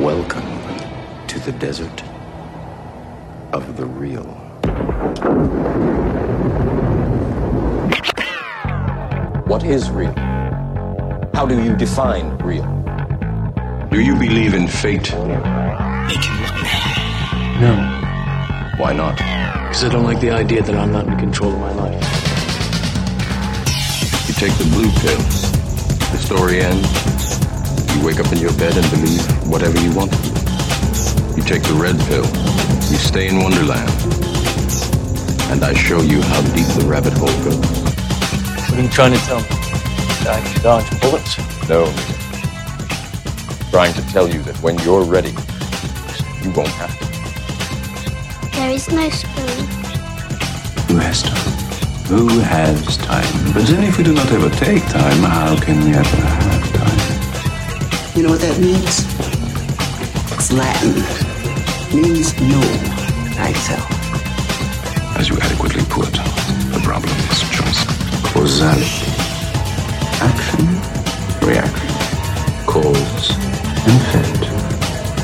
Welcome to the desert of the real. What is real? How do you define real? Do you believe in fate? No, Why not? because I don't like the idea that I'm not in control of my life. You take the blue pill. The story ends. You wake up in your bed and believe whatever you want. You take the red pill. You stay in Wonderland. And I show you how deep the rabbit hole goes. What are you trying to tell me? That I can dodge bullets? No. Trying to tell you that when you're ready, you won't have to. There is no spoon. Who has time? Who has time? But then if we do not ever take time, how can we ever have time? You know what that means? It's Latin. means know thyself. As you adequately put, the problem is choice. Causality. Action, reaction, cause, and effect.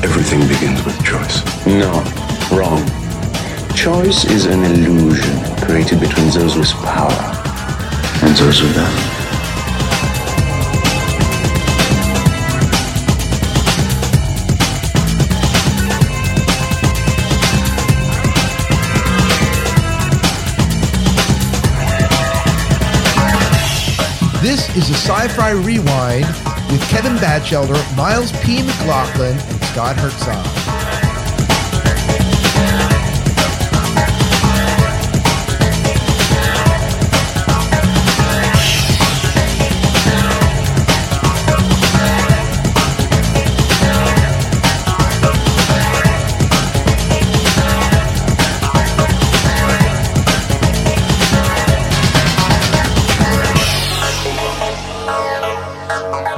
Everything begins with choice. No, wrong. Choice is an illusion created between those with power and those without. This is a sci-fi rewind with Kevin Batchelder, Miles P. McLaughlin, and Scott Herzog.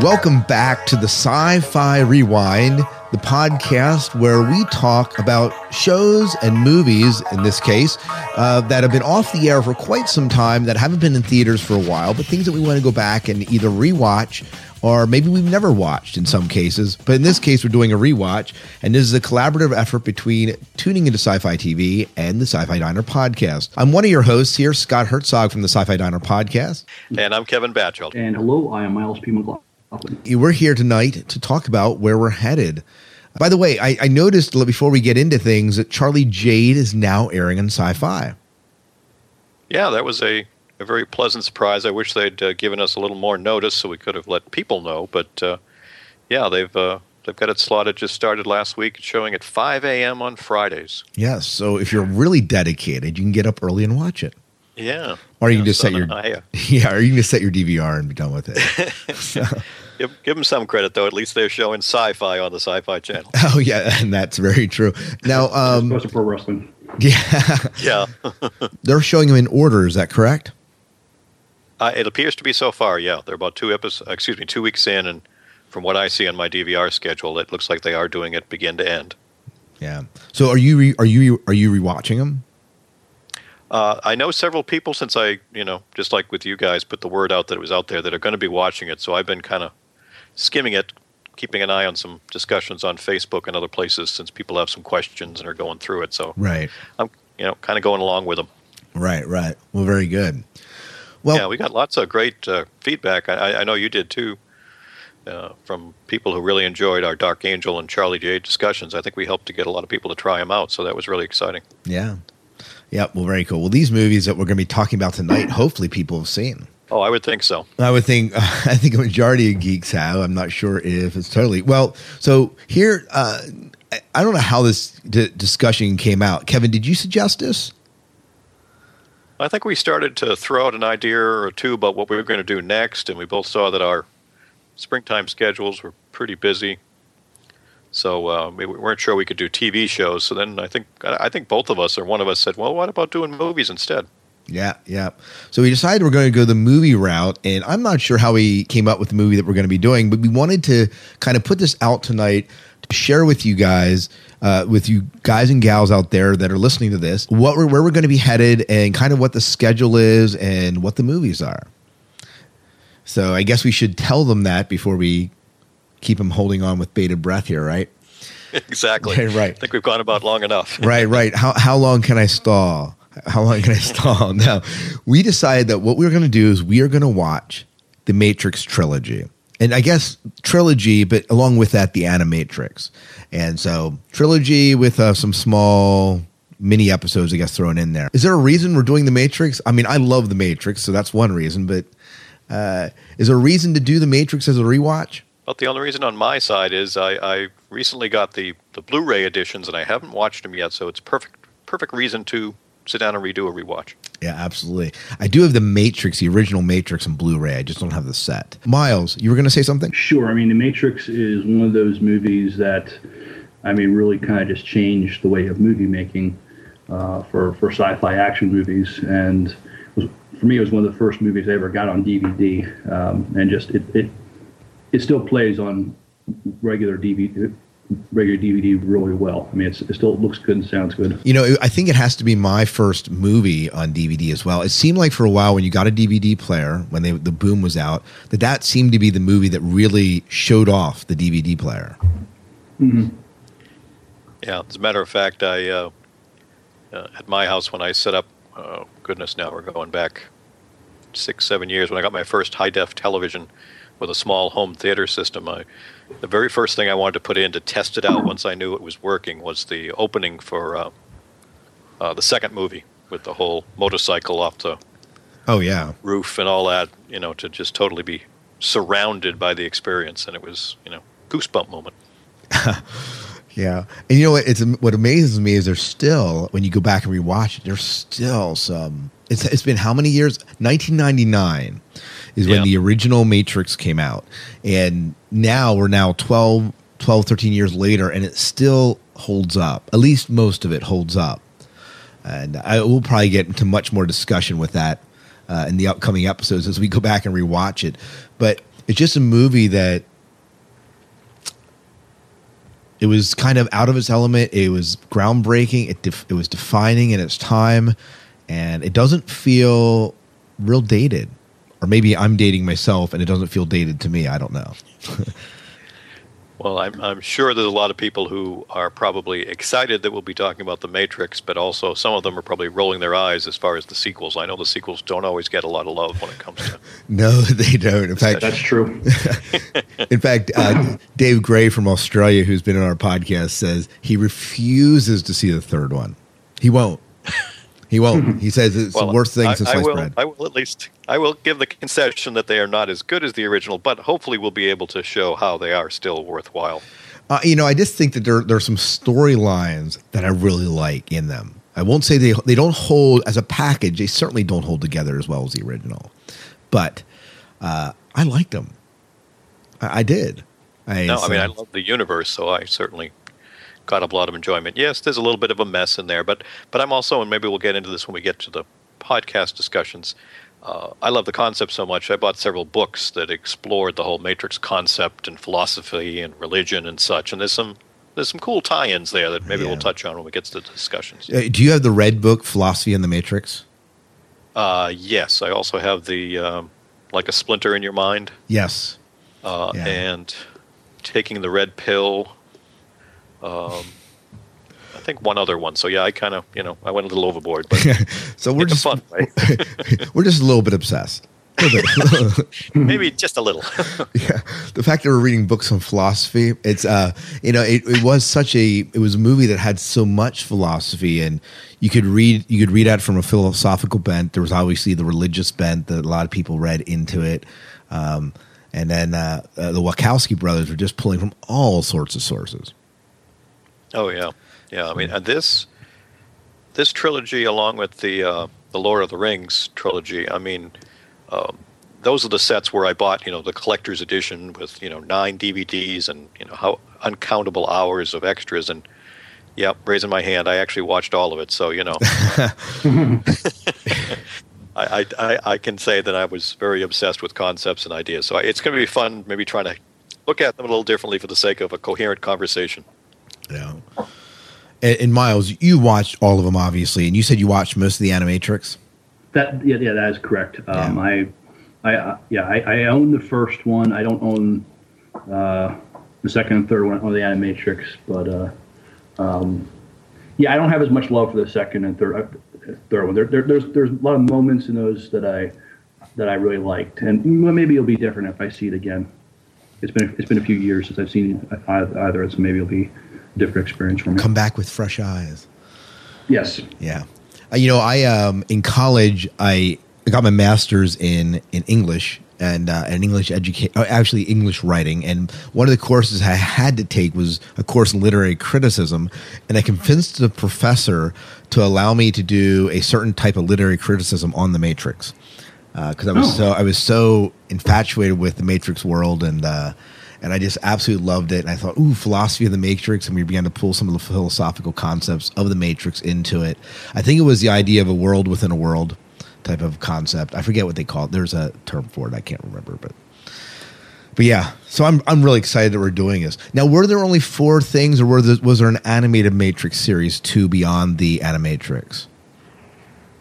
Welcome back to the Sci Fi Rewind, the podcast where we talk about shows and movies, in this case, uh, that have been off the air for quite some time, that haven't been in theaters for a while, but things that we want to go back and either rewatch or maybe we've never watched in some cases. But in this case, we're doing a rewatch, and this is a collaborative effort between tuning into Sci Fi TV and the Sci Fi Diner podcast. I'm one of your hosts here, Scott Herzog from the Sci Fi Diner podcast. And I'm Kevin Batchelder. And hello, I am Miles P. McLaughlin. We're here tonight to talk about where we're headed. By the way, I, I noticed before we get into things that Charlie Jade is now airing on Sci Fi. Yeah, that was a, a very pleasant surprise. I wish they'd uh, given us a little more notice so we could have let people know. But uh, yeah, they've uh, they've got it slotted. Just started last week, showing at 5 a.m. on Fridays. Yes, so if you're really dedicated, you can get up early and watch it. Yeah. Or you can Yeah, just set your and I, uh, yeah, or you can just set your DVR and be done with it. So- give, give them some credit though. At least they're showing sci-fi on the Sci-Fi Channel. oh yeah, and that's very true. Now, um, Best pro wrestling. yeah, Yeah. they're showing them in order. Is that correct? Uh, it appears to be so far. Yeah, they're about two episodes. Excuse me, two weeks in, and from what I see on my DVR schedule, it looks like they are doing it begin to end. Yeah. So are you re- are you are you rewatching them? Uh, I know several people since I, you know, just like with you guys, put the word out that it was out there that are going to be watching it. So I've been kind of skimming it, keeping an eye on some discussions on Facebook and other places since people have some questions and are going through it. So Right. I'm, you know, kind of going along with them. Right. Right. Well, very good. Well, yeah, we got lots of great uh, feedback. I, I know you did too, uh, from people who really enjoyed our Dark Angel and Charlie Jade discussions. I think we helped to get a lot of people to try them out, so that was really exciting. Yeah. Yeah. Well, very cool. Well, these movies that we're going to be talking about tonight, hopefully people have seen. Oh, I would think so. I would think I think a majority of geeks have. I'm not sure if it's totally well. So here, uh, I- I don't know how this d- discussion came out. Kevin, did you suggest this? I think we started to throw out an idea or two about what we were going to do next, and we both saw that our springtime schedules were pretty busy. So uh, we weren't sure we could do TV shows. So then I think I think both of us or one of us said, "Well, what about doing movies instead?" Yeah, yeah. So we decided we're going to go the movie route, and I'm not sure how we came up with the movie that we're going to be doing, but we wanted to kind of put this out tonight to share with you guys, uh, with you guys and gals out there that are listening to this, what we're, where we're going to be headed, and kind of what the schedule is, and what the movies are. So I guess we should tell them that before we keep them holding on with bated breath here, right? exactly. Right, right. I think we've gone about long enough. right, right. How how long can I stall? How long can I stall? Now, we decided that what we are going to do is we are going to watch the Matrix trilogy. And I guess trilogy, but along with that, the Animatrix. And so, trilogy with uh, some small mini episodes, I guess, thrown in there. Is there a reason we're doing the Matrix? I mean, I love the Matrix, so that's one reason, but uh, is there a reason to do the Matrix as a rewatch? But the only reason on my side is I, I recently got the, the Blu-ray editions and I haven't watched them yet, so it's perfect perfect reason to sit down and redo a rewatch. Yeah, absolutely. I do have the Matrix, the original Matrix on Blu-ray. I just don't have the set. Miles, you were going to say something? Sure. I mean, The Matrix is one of those movies that, I mean, really kind of just changed the way of movie making uh, for for sci-fi action movies, and was, for me, it was one of the first movies I ever got on DVD, um, and just it, it it still plays on regular DVD regular DVD really well. I mean, it's, it still looks good and sounds good. You know, I think it has to be my first movie on DVD as well. It seemed like for a while when you got a DVD player, when they, the boom was out, that that seemed to be the movie that really showed off the DVD player. Mm-hmm. Yeah, as a matter of fact, I uh, uh, at my house when I set up. Oh goodness, now we're going back six, seven years when I got my first high def television with a small home theater system. I, the very first thing I wanted to put in to test it out once I knew it was working was the opening for uh, uh, the second movie with the whole motorcycle off the Oh yeah, roof and all that. You know, to just totally be surrounded by the experience, and it was you know goosebump moment. yeah. And you know what? It's what amazes me is there's still when you go back and rewatch it, there's still some. It's it's been how many years? 1999 is when Yeah. the original Matrix came out, and now we're now 12, 12, 13 years later, and it still holds up. At least most of it holds up. And I will probably get into much more discussion with that uh, in the upcoming episodes as we go back and rewatch it. But it's just a movie that it was kind of out of its element. It was groundbreaking. It def- it was defining in its time, and it doesn't feel real dated. Or maybe I'm dating myself, and it doesn't feel dated to me. I don't know. Well, I'm, I'm sure there's a lot of people who are probably excited that we'll be talking about The Matrix, but also some of them are probably rolling their eyes as far as the sequels. I know the sequels don't always get a lot of love when it comes to. No, they don't. In fact, That's true. In fact, uh, Dave Gray from Australia, who's been on our podcast, says he refuses to see the third one. He won't. He won't. He says it's the worst thing I, since I sliced will, bread. I will at least I will give the concession that they are not as good as the original, but hopefully we'll be able to show how they are still worthwhile. Uh, you know, I just think that there there are some storylines that I really like in them. I won't say they they don't hold as a package. They certainly don't hold together as well as the original, but uh, I liked them. I, I did. I, No, I mean I love the universe, so I certainly got a lot of enjoyment. Yes, there's a little bit of a mess in there, but but I'm also, and maybe we'll get into this when we get to the podcast discussions. Uh, I love the concept so much. I bought several books that explored the whole Matrix concept and philosophy and religion and such. And there's some there's some cool tie-ins there that maybe Yeah. we'll touch on when we get to the discussions. Uh, do you have the red book, Philosophy and the Matrix? Uh, yes, I also have the um, like a splinter in your mind, Yes. uh, Yeah. and taking the red pill. Um, I think one other one. So yeah, I kind of you know I went a little overboard, but So we're just fun way. we're just a little bit obsessed. Little bit. maybe just a little. yeah, the fact that we're reading books on philosophy, it's uh, you know, it, it was such a it was a movie that had so much philosophy, and you could read you could read out from a philosophical bent. There was obviously the religious bent that a lot of people read into it, um, and then uh, uh, the Wachowski brothers were just pulling from all sorts of sources. Oh yeah, yeah. I mean, and this this trilogy, along with the uh, the Lord of the Rings trilogy, I mean, um, those are the sets where I bought, you know, the collector's edition with you know nine DVDs and you know how uncountable hours of extras. And yeah, raising my hand, I actually watched all of it. So you know, I, I I I can say that I was very obsessed with concepts and ideas. So I, it's going to be fun, maybe trying to look at them a little differently for the sake of a coherent conversation. Yeah. And, and Miles, you watched all of them, obviously, and you said you watched most of the Animatrix. That yeah, yeah, that is correct. Um, I, I, uh, yeah, I, I own the first one. I don't own uh, the second and third one on the Animatrix, but uh, um, yeah, I don't have as much love for the second and third uh, third one. There, there, there's there's a lot of moments in those that I that I really liked, and maybe it'll be different if I see it again. It's been it's been a few years since I've seen either, so maybe it'll be different experience for me. Come back with fresh eyes. Yes. Yeah. Uh, you know, I um in college I got my master's in in English and uh, an English education, uh, actually English writing. And one of the courses I had to take was a course in literary criticism. And I convinced the professor to allow me to do a certain type of literary criticism on the Matrix because uh, I was oh. so I was so infatuated with the Matrix world and. Uh, and I just absolutely loved it. And I thought, ooh, philosophy of the Matrix, and we began to pull some of the philosophical concepts of the Matrix into it. I think it was the idea of a world within a world, type of concept. I forget what they call it. There's a term for it. I can't remember, but but yeah. So I'm I'm really excited that we're doing this. Now, were there only four things, or were there, was there an animated Matrix series two beyond the Animatrix?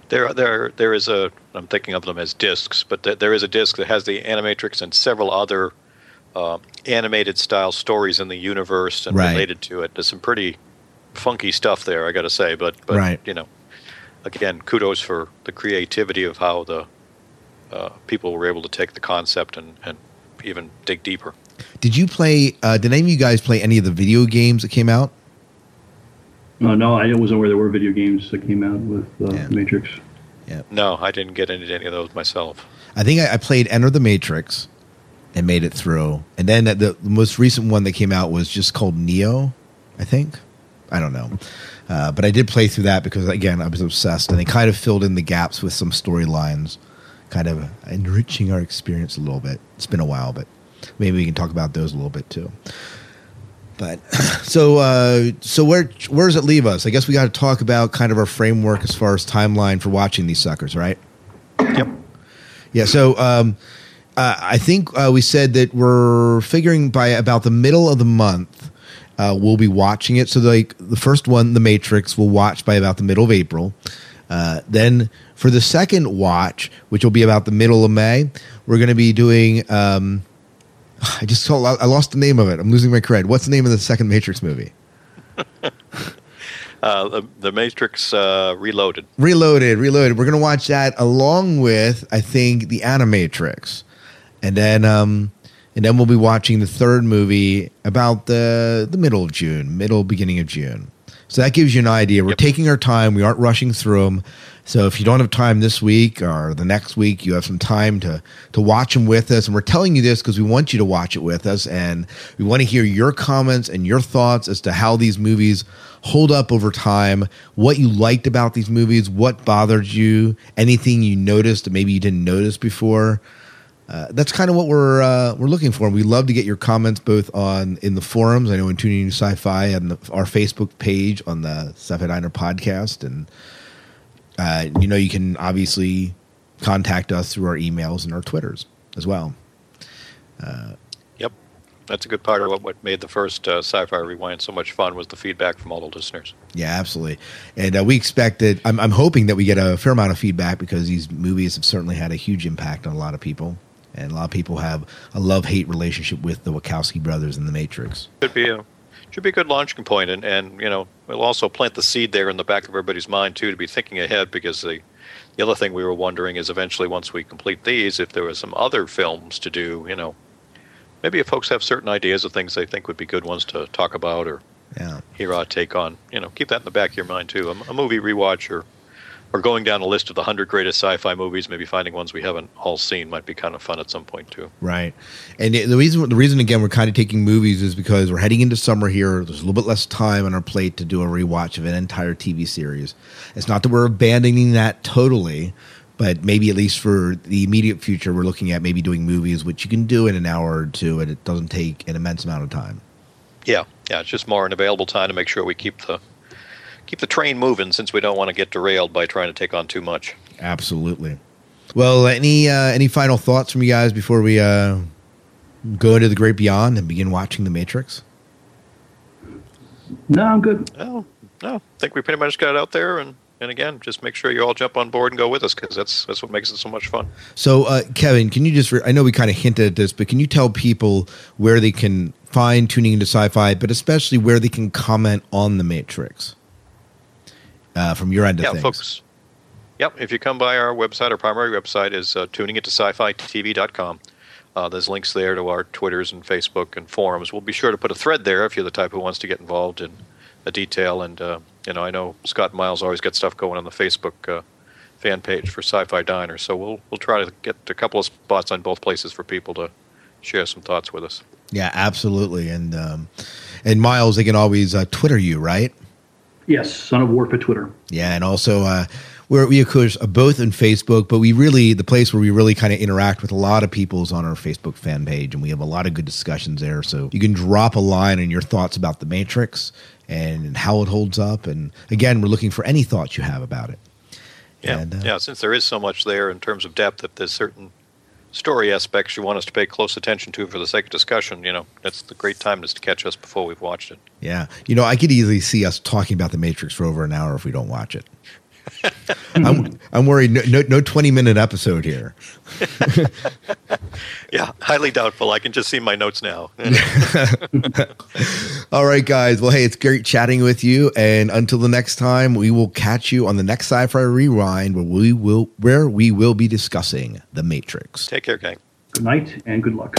There, there, there is a. I'm thinking of them as discs, but th- there is a disc that has the Animatrix and several other uh, animated style stories in the universe and right. related to it. There's some pretty funky stuff there, I got to say. But, but right. you know, again, kudos for the creativity of how the uh, people were able to take the concept and, and even dig deeper. Did you play? Uh, did any of you guys play any of the video games that came out? Uh, no, I wasn't aware there were video games that came out with uh, yeah. Matrix. Yeah. No, I didn't get into any of those myself. I think I, I played Enter the Matrix and made it through, and then the, the most recent one that came out was just called Neo. I think. I don't know. Uh, but I did play through that because again I was obsessed, and they kind of filled in the gaps with some storylines, kind of enriching our experience a little bit. It's been a while, but maybe we can talk about those a little bit too. But so uh, so where where does it leave us? I guess we got to talk about kind of our framework as far as timeline for watching these suckers, right? Yep. Yeah. So um, uh, I think uh, we said that we're figuring by about the middle of the month uh, we'll be watching it. So, like the first one, The Matrix, we'll watch by about the middle of April. Uh, then for the second watch, which will be about the middle of May, we're going to be doing. Um, I just told, I lost the name of it. I'm losing my cred. What's the name of the second Matrix movie? uh, the, the, Matrix uh, Reloaded. Reloaded, Reloaded. We're going to watch that along with, I think, the Animatrix, and then um, and then we'll be watching the third movie about the the middle of June, middle beginning of June. So that gives you an idea. We're yep. taking our time. We aren't rushing through them. So if you don't have time this week or the next week, you have some time to to watch them with us. And we're telling you this because we want you to watch it with us, and we want to hear your comments and your thoughts as to how these movies hold up over time, what you liked about these movies, what bothered you, anything you noticed that maybe you didn't notice before uh, that's kind of what we're uh, we're looking for. We love to get your comments both on in the forums. I know in tuning in sci-fi and the, our Facebook page on the Sci-Fi Diner podcast, and uh, you know you can obviously contact us through our emails and our Twitters as well. Uh, yep, that's a good part of what, what made the first uh, Sci-Fi Rewind so much fun was the feedback from all the listeners. Yeah, absolutely, and uh, we expected. I'm, I'm hoping that we get a fair amount of feedback because these movies have certainly had a huge impact on a lot of people and a lot of people have a love hate relationship with the Wachowski brothers and the Matrix. Should be a should be a good launching point, and and you know we'll also plant the seed there in the back of everybody's mind too to be thinking ahead because the the other thing we were wondering is eventually once we complete these, if there were some other films to do, you know, maybe if folks have certain ideas of things they think would be good ones to talk about or yeah. hear our take on, you know, keep that in the back of your mind too. A, a movie rewatch or or going down a list of the 100 greatest sci-fi movies maybe finding ones we haven't all seen might be kind of fun at some point too. Right. And the reason the reason again we're kind of taking movies is because we're heading into summer here. There's a little bit less time on our plate to do a rewatch of an entire tv series. It's not that we're abandoning that totally but maybe at least for the immediate future we're looking at maybe doing movies which you can do in an hour or two and it doesn't take an immense amount of time. Yeah. Yeah it's just more an available time to make sure we keep the keep the train moving since we don't want to get derailed by trying to take on too much. Absolutely. Well, any uh, any final thoughts from you guys before we uh, go into the great beyond and begin watching The Matrix? No, I'm good. No, no, I think we pretty much got it out there, and and again, just make sure you all jump on board and go with us because that's that's what makes it so much fun. So, uh, Kevin, can you just? Re- I know we kind of hinted at this, but can you tell people where they can find tuning into sci-fi, but especially where they can comment on the Matrix uh, from your end of yeah, things. folks. Yep. If you come by our website, our primary website is uh, tuningintosci-fi-tv.com. Uh, there's links there to our Twitters and Facebook and forums. We'll be sure to put a thread there if you're the type who wants to get involved in the detail. And uh, you know, I know Scott Miles always got stuff going on the Facebook uh, fan page for Sci-Fi Diner, so we'll we'll try to get a couple of spots on both places for people to share some thoughts with us. Yeah, absolutely. And um, and Miles, they can always uh, Twitter you, right? Yes, Son of Warp at Twitter. Yeah, and also uh, we're, we of course are both on Facebook, but we really the place where we really kind of interact with a lot of people is on our Facebook fan page, and we have a lot of good discussions there. So you can drop a line on your thoughts about the Matrix and how it holds up. And again, we're looking for any thoughts you have about it. Yeah, And, uh, yeah. Since there is so much there in terms of depth, that there's certain story aspects you want us to pay close attention to for the sake of discussion. You know, that's the great time is to catch us before we've watched it. Yeah, you know, I could easily see us talking about the Matrix for over an hour if we don't watch it. I'm, I'm worried. No, no, no twenty minute episode here. Yeah, highly doubtful. I can just see my notes now. All right, guys. Well, hey, it's great chatting with you, and until the next time, we will catch you on the next Sci-Fi Rewind, where we will where we will be discussing the Matrix. Take care, gang. Good night and good luck.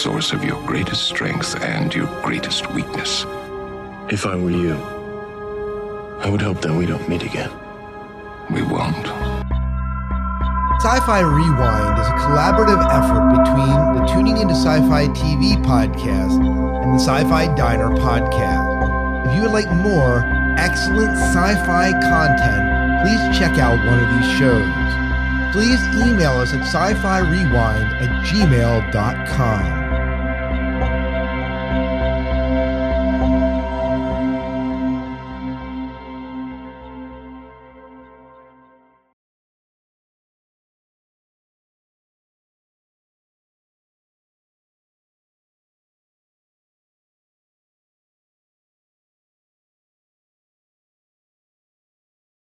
Source of your greatest strength and your greatest weakness. If I were you, I would hope that we don't meet again. We won't. Sci Fi Rewind is a collaborative effort between the Tuning into Sci Fi TV podcast and the Sci Fi Diner podcast. If you would like more excellent sci fi content, please check out one of these shows. Please email us at sci fi rewind at gmail.com.